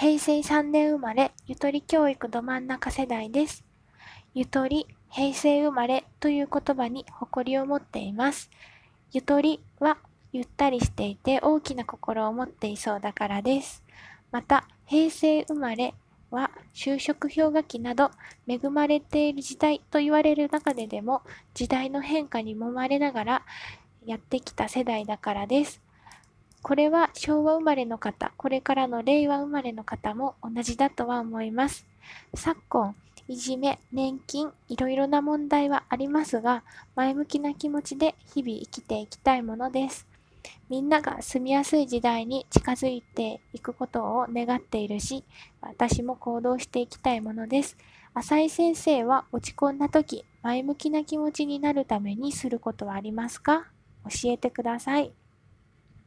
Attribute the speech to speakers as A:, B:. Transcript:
A: 平成3年生まれ、ゆとり教育ど真ん中世代です。ゆとり、平成生まれという言葉に誇りを持っています。ゆとりはゆったりしていて大きな心を持っていそうだからです。また、平成生まれは就職氷河期など恵まれている時代と言われる中ででも時代の変化に揉まれながらやってきた世代だからです。これは昭和生まれの方、これからの令和生まれの方も同じだとは思います。昨今、いじめ、年金、いろいろな問題はありますが、前向きな気持ちで日々生きていきたいものです。みんなが住みやすい時代に近づいていくことを願っているし、私も行動していきたいものです。浅井先生は落ち込んだ時、前向きな気持ちになるためにすることはありますか？教えてください。